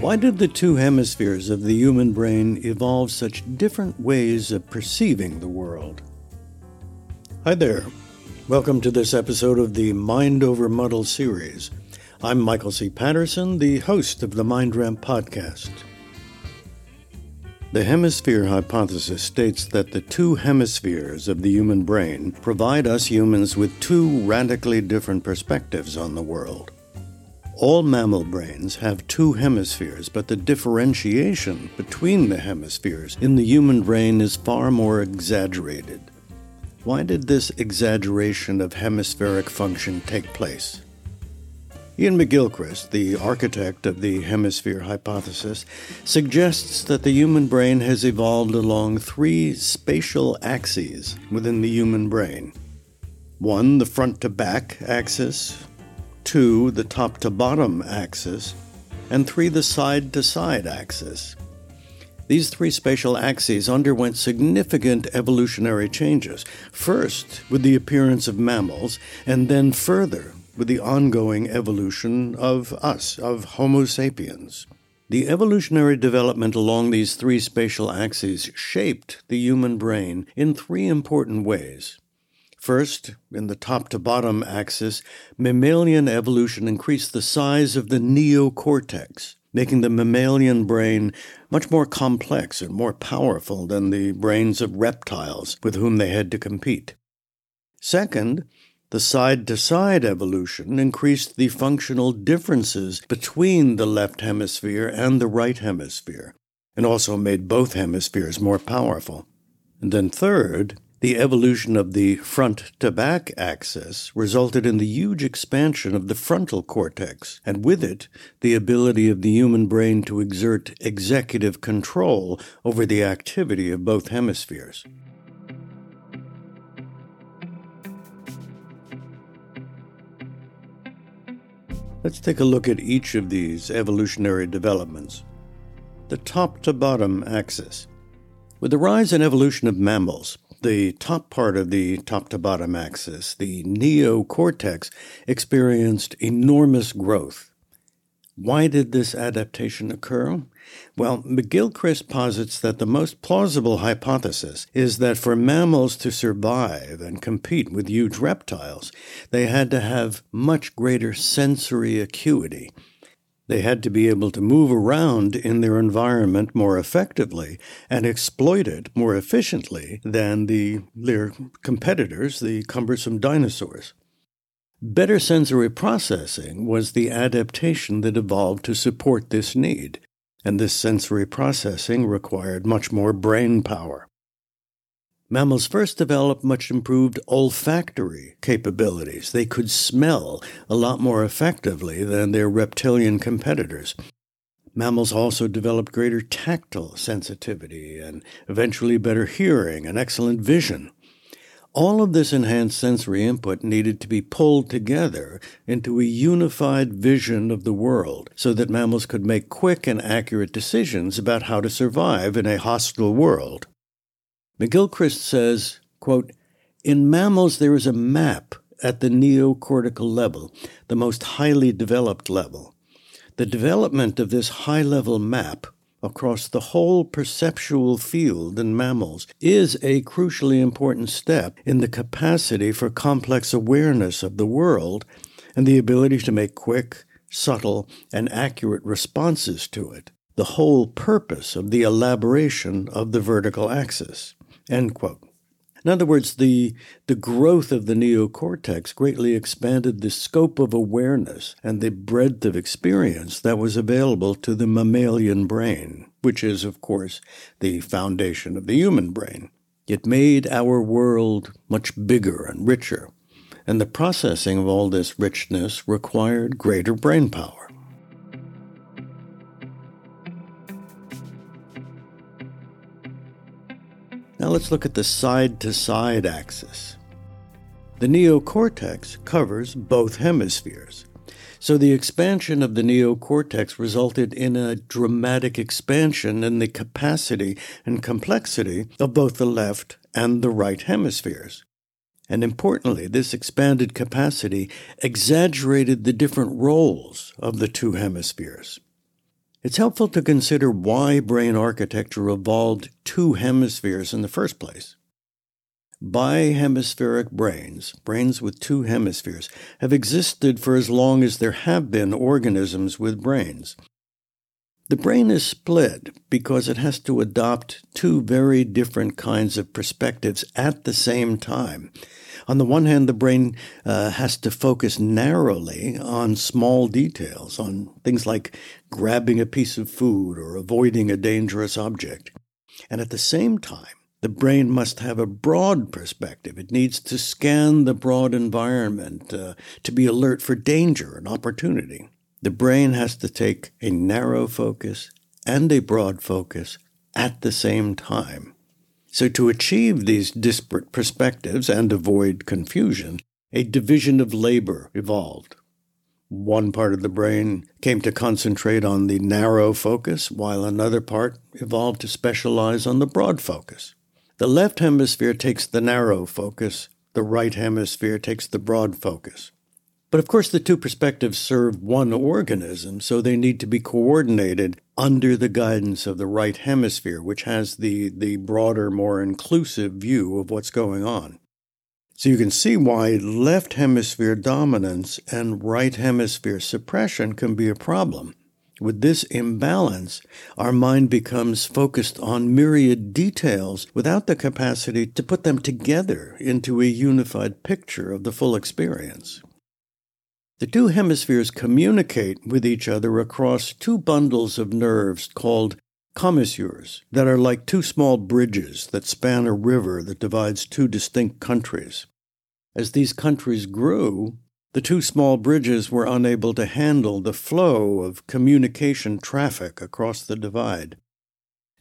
Why did the two hemispheres of the human brain evolve such different ways of perceiving the world? Hi there. Welcome to this episode of the Mind Over Muddle series. I'm Michael C. Patterson, the host of the MindRamp podcast. The hemisphere hypothesis states that the two hemispheres of the human brain provide us humans with two radically different perspectives on the world. All mammal brains have two hemispheres, but the differentiation between the hemispheres in the human brain is far more exaggerated. Why did this exaggeration of hemispheric function take place? Iain McGilchrist, the architect of the hemisphere hypothesis, suggests that the human brain has evolved along three spatial axes within the human brain. One, the front to back axis, two, the top to bottom axis, and three, the side to side axis. These three spatial axes underwent significant evolutionary changes, first with the appearance of mammals, and then further with the ongoing evolution of us, of Homo sapiens. The evolutionary development along these three spatial axes shaped the human brain in three important ways. First, in the top to bottom axis, mammalian evolution increased the size of the neocortex, making the mammalian brain much more complex and more powerful than the brains of reptiles with whom they had to compete. Second, the side to side evolution increased the functional differences between the left hemisphere and the right hemisphere, and also made both hemispheres more powerful. And then, third, the evolution of the front to back axis resulted in the huge expansion of the frontal cortex, and with it, the ability of the human brain to exert executive control over the activity of both hemispheres. Let's take a look at each of these evolutionary developments. The top to bottom axis. With the rise and evolution of mammals, the top part of the top to bottom axis, the neocortex, experienced enormous growth. Why did this adaptation occur? Well, McGilchrist posits that the most plausible hypothesis is that for mammals to survive and compete with huge reptiles, they had to have much greater sensory acuity they had to be able to move around in their environment more effectively and exploit it more efficiently than the, their competitors, the cumbersome dinosaurs. Better sensory processing was the adaptation that evolved to support this need, and this sensory processing required much more brain power. Mammals first developed much improved olfactory capabilities. They could smell a lot more effectively than their reptilian competitors. Mammals also developed greater tactile sensitivity and eventually better hearing and excellent vision. All of this enhanced sensory input needed to be pulled together into a unified vision of the world so that mammals could make quick and accurate decisions about how to survive in a hostile world. McGilchrist says, quote, In mammals, there is a map at the neocortical level, the most highly developed level. The development of this high level map across the whole perceptual field in mammals is a crucially important step in the capacity for complex awareness of the world and the ability to make quick, subtle, and accurate responses to it, the whole purpose of the elaboration of the vertical axis. End quote. In other words, the, the growth of the neocortex greatly expanded the scope of awareness and the breadth of experience that was available to the mammalian brain, which is, of course, the foundation of the human brain. It made our world much bigger and richer, and the processing of all this richness required greater brain power. Now let's look at the side to side axis. The neocortex covers both hemispheres. So the expansion of the neocortex resulted in a dramatic expansion in the capacity and complexity of both the left and the right hemispheres. And importantly, this expanded capacity exaggerated the different roles of the two hemispheres. It's helpful to consider why brain architecture evolved two hemispheres in the first place. Bihemispheric brains, brains with two hemispheres, have existed for as long as there have been organisms with brains. The brain is split because it has to adopt two very different kinds of perspectives at the same time. On the one hand, the brain uh, has to focus narrowly on small details, on things like grabbing a piece of food or avoiding a dangerous object. And at the same time, the brain must have a broad perspective. It needs to scan the broad environment uh, to be alert for danger and opportunity. The brain has to take a narrow focus and a broad focus at the same time. So, to achieve these disparate perspectives and avoid confusion, a division of labor evolved. One part of the brain came to concentrate on the narrow focus, while another part evolved to specialize on the broad focus. The left hemisphere takes the narrow focus, the right hemisphere takes the broad focus. But of course, the two perspectives serve one organism, so they need to be coordinated under the guidance of the right hemisphere, which has the, the broader, more inclusive view of what's going on. So you can see why left hemisphere dominance and right hemisphere suppression can be a problem. With this imbalance, our mind becomes focused on myriad details without the capacity to put them together into a unified picture of the full experience. The two hemispheres communicate with each other across two bundles of nerves called commissures that are like two small bridges that span a river that divides two distinct countries. As these countries grew, the two small bridges were unable to handle the flow of communication traffic across the divide.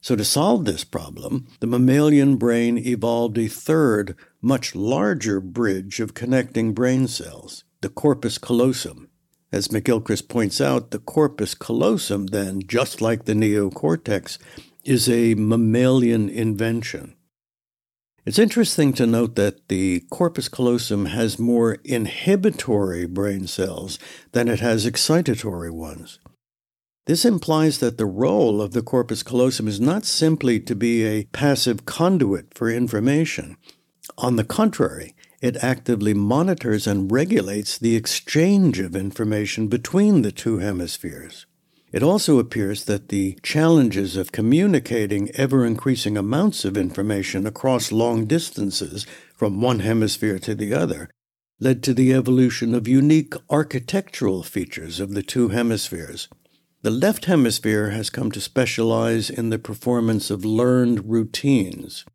So, to solve this problem, the mammalian brain evolved a third, much larger bridge of connecting brain cells the corpus callosum. As McGilchrist points out, the corpus callosum, then, just like the neocortex, is a mammalian invention. It's interesting to note that the corpus callosum has more inhibitory brain cells than it has excitatory ones. This implies that the role of the corpus callosum is not simply to be a passive conduit for information. On the contrary, it actively monitors and regulates the exchange of information between the two hemispheres. It also appears that the challenges of communicating ever increasing amounts of information across long distances from one hemisphere to the other led to the evolution of unique architectural features of the two hemispheres. The left hemisphere has come to specialize in the performance of learned routines.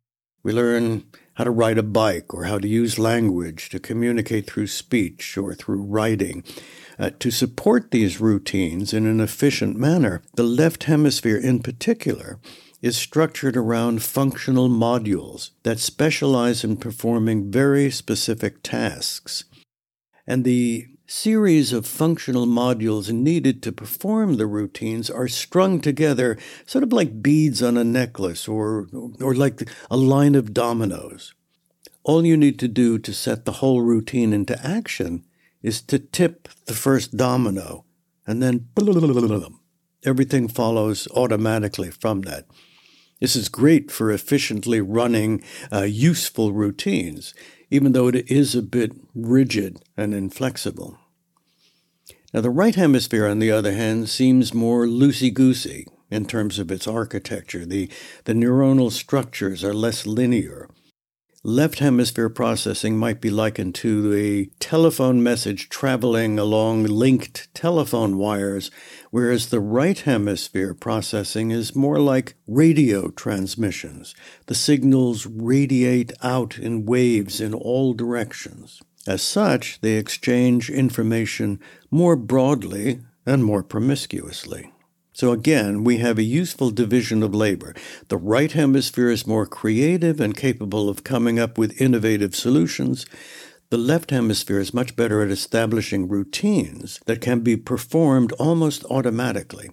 We learn how to ride a bike or how to use language to communicate through speech or through writing. Uh, to support these routines in an efficient manner, the left hemisphere in particular is structured around functional modules that specialize in performing very specific tasks. And the series of functional modules needed to perform the routines are strung together, sort of like beads on a necklace or, or like a line of dominoes. All you need to do to set the whole routine into action is to tip the first domino, and then everything follows automatically from that. This is great for efficiently running uh, useful routines even though it is a bit rigid and inflexible. Now, the right hemisphere, on the other hand, seems more loosey goosey in terms of its architecture. The, the neuronal structures are less linear. Left hemisphere processing might be likened to a telephone message traveling along linked telephone wires, whereas the right hemisphere processing is more like radio transmissions. The signals radiate out in waves in all directions. As such, they exchange information more broadly and more promiscuously. So again, we have a useful division of labor. The right hemisphere is more creative and capable of coming up with innovative solutions. The left hemisphere is much better at establishing routines that can be performed almost automatically.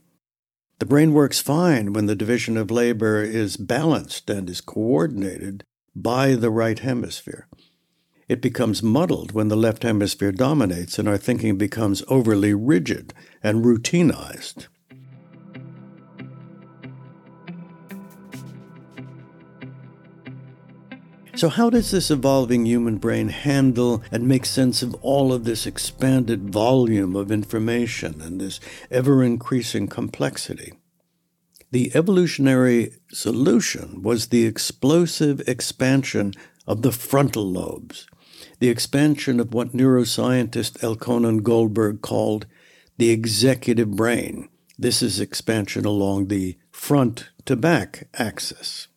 The brain works fine when the division of labor is balanced and is coordinated by the right hemisphere. It becomes muddled when the left hemisphere dominates and our thinking becomes overly rigid and routinized. So, how does this evolving human brain handle and make sense of all of this expanded volume of information and this ever increasing complexity? The evolutionary solution was the explosive expansion of the frontal lobes, the expansion of what neuroscientist Elkhonon Goldberg called the executive brain. This is expansion along the front to back axis.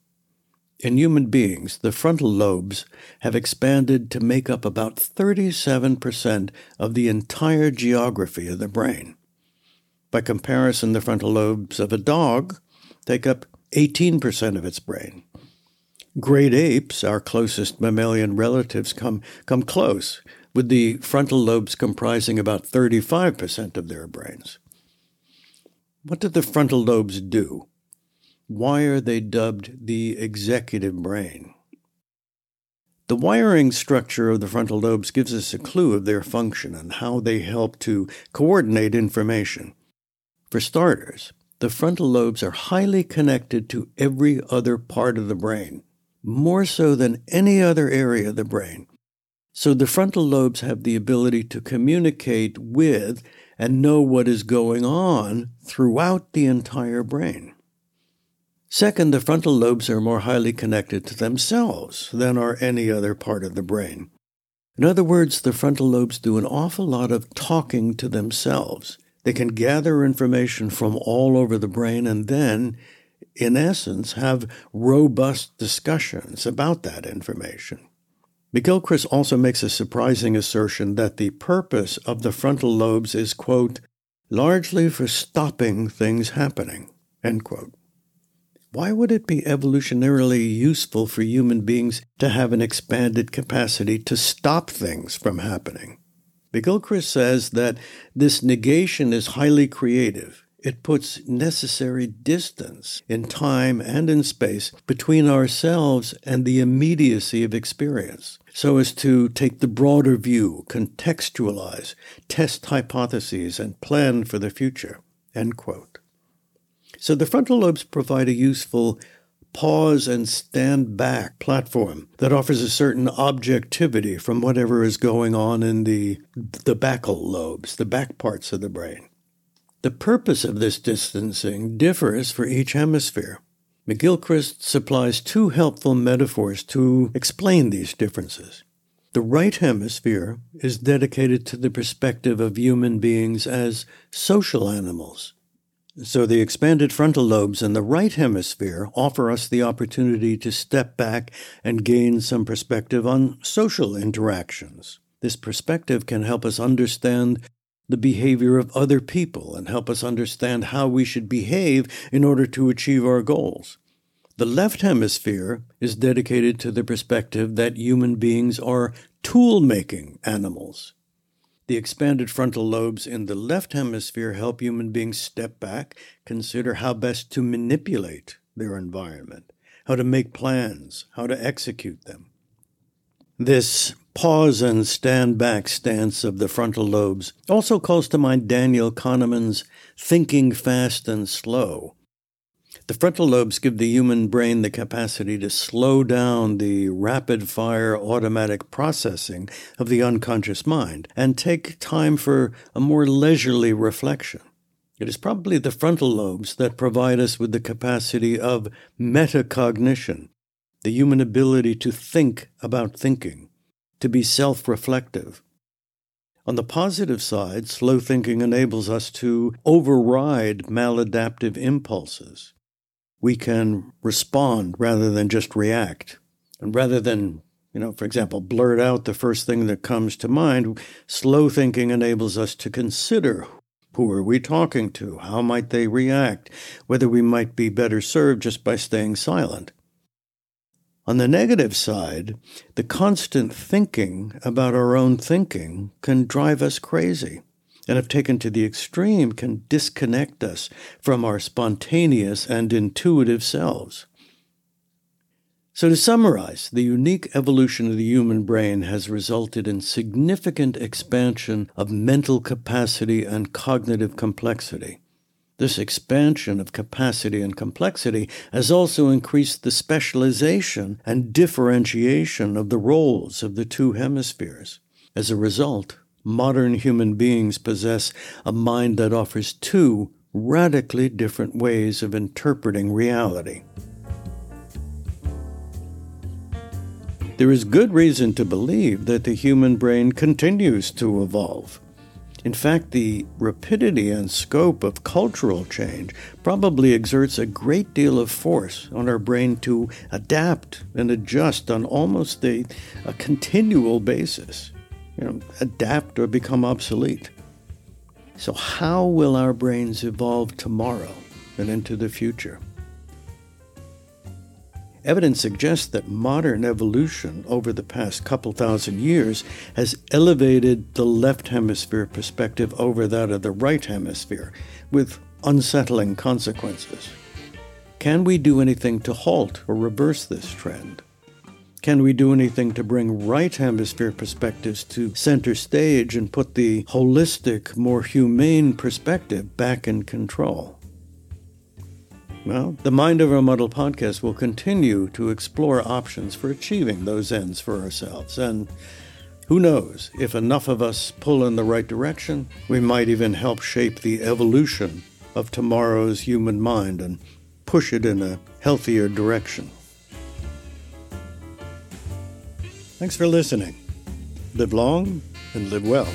In human beings, the frontal lobes have expanded to make up about 37% of the entire geography of the brain. By comparison, the frontal lobes of a dog take up 18% of its brain. Great apes, our closest mammalian relatives, come, come close, with the frontal lobes comprising about 35% of their brains. What do the frontal lobes do? Why are they dubbed the executive brain? The wiring structure of the frontal lobes gives us a clue of their function and how they help to coordinate information. For starters, the frontal lobes are highly connected to every other part of the brain, more so than any other area of the brain. So the frontal lobes have the ability to communicate with and know what is going on throughout the entire brain. Second, the frontal lobes are more highly connected to themselves than are any other part of the brain. In other words, the frontal lobes do an awful lot of talking to themselves. They can gather information from all over the brain and then, in essence, have robust discussions about that information. McGilchrist also makes a surprising assertion that the purpose of the frontal lobes is, quote, largely for stopping things happening, end quote. Why would it be evolutionarily useful for human beings to have an expanded capacity to stop things from happening? McGilchrist says that this negation is highly creative. It puts necessary distance in time and in space between ourselves and the immediacy of experience, so as to take the broader view, contextualize, test hypotheses, and plan for the future. End quote. So the frontal lobes provide a useful pause and stand back platform that offers a certain objectivity from whatever is going on in the the basal lobes, the back parts of the brain. The purpose of this distancing differs for each hemisphere. McGilchrist supplies two helpful metaphors to explain these differences. The right hemisphere is dedicated to the perspective of human beings as social animals so, the expanded frontal lobes in the right hemisphere offer us the opportunity to step back and gain some perspective on social interactions. This perspective can help us understand the behavior of other people and help us understand how we should behave in order to achieve our goals. The left hemisphere is dedicated to the perspective that human beings are tool making animals. The expanded frontal lobes in the left hemisphere help human beings step back, consider how best to manipulate their environment, how to make plans, how to execute them. This pause and stand back stance of the frontal lobes also calls to mind Daniel Kahneman's thinking fast and slow, the frontal lobes give the human brain the capacity to slow down the rapid fire automatic processing of the unconscious mind and take time for a more leisurely reflection. It is probably the frontal lobes that provide us with the capacity of metacognition, the human ability to think about thinking, to be self reflective. On the positive side, slow thinking enables us to override maladaptive impulses we can respond rather than just react. And rather than, you know, for example, blurt out the first thing that comes to mind, slow thinking enables us to consider who are we talking to? How might they react? Whether we might be better served just by staying silent. On the negative side, the constant thinking about our own thinking can drive us crazy and if taken to the extreme, can disconnect us from our spontaneous and intuitive selves. So, to summarize, the unique evolution of the human brain has resulted in significant expansion of mental capacity and cognitive complexity. This expansion of capacity and complexity has also increased the specialization and differentiation of the roles of the two hemispheres. As a result, modern human beings possess a mind that offers two radically different ways of interpreting reality. There is good reason to believe that the human brain continues to evolve. In fact, the rapidity and scope of cultural change probably exerts a great deal of force on our brain to adapt and adjust on almost a, a continual basis. You know, adapt or become obsolete. So, how will our brains evolve tomorrow and into the future? Evidence suggests that modern evolution over the past couple thousand years has elevated the left hemisphere perspective over that of the right hemisphere, with unsettling consequences. Can we do anything to halt or reverse this trend? Can we do anything to bring right hemisphere perspectives to center stage and put the holistic, more humane perspective back in control? Well, the Mind Over Muddle podcast will continue to explore options for achieving those ends for ourselves. And who knows, if enough of us pull in the right direction, we might even help shape the evolution of tomorrow's human mind and push it in a healthier direction. Thanks for listening. Live long and live well.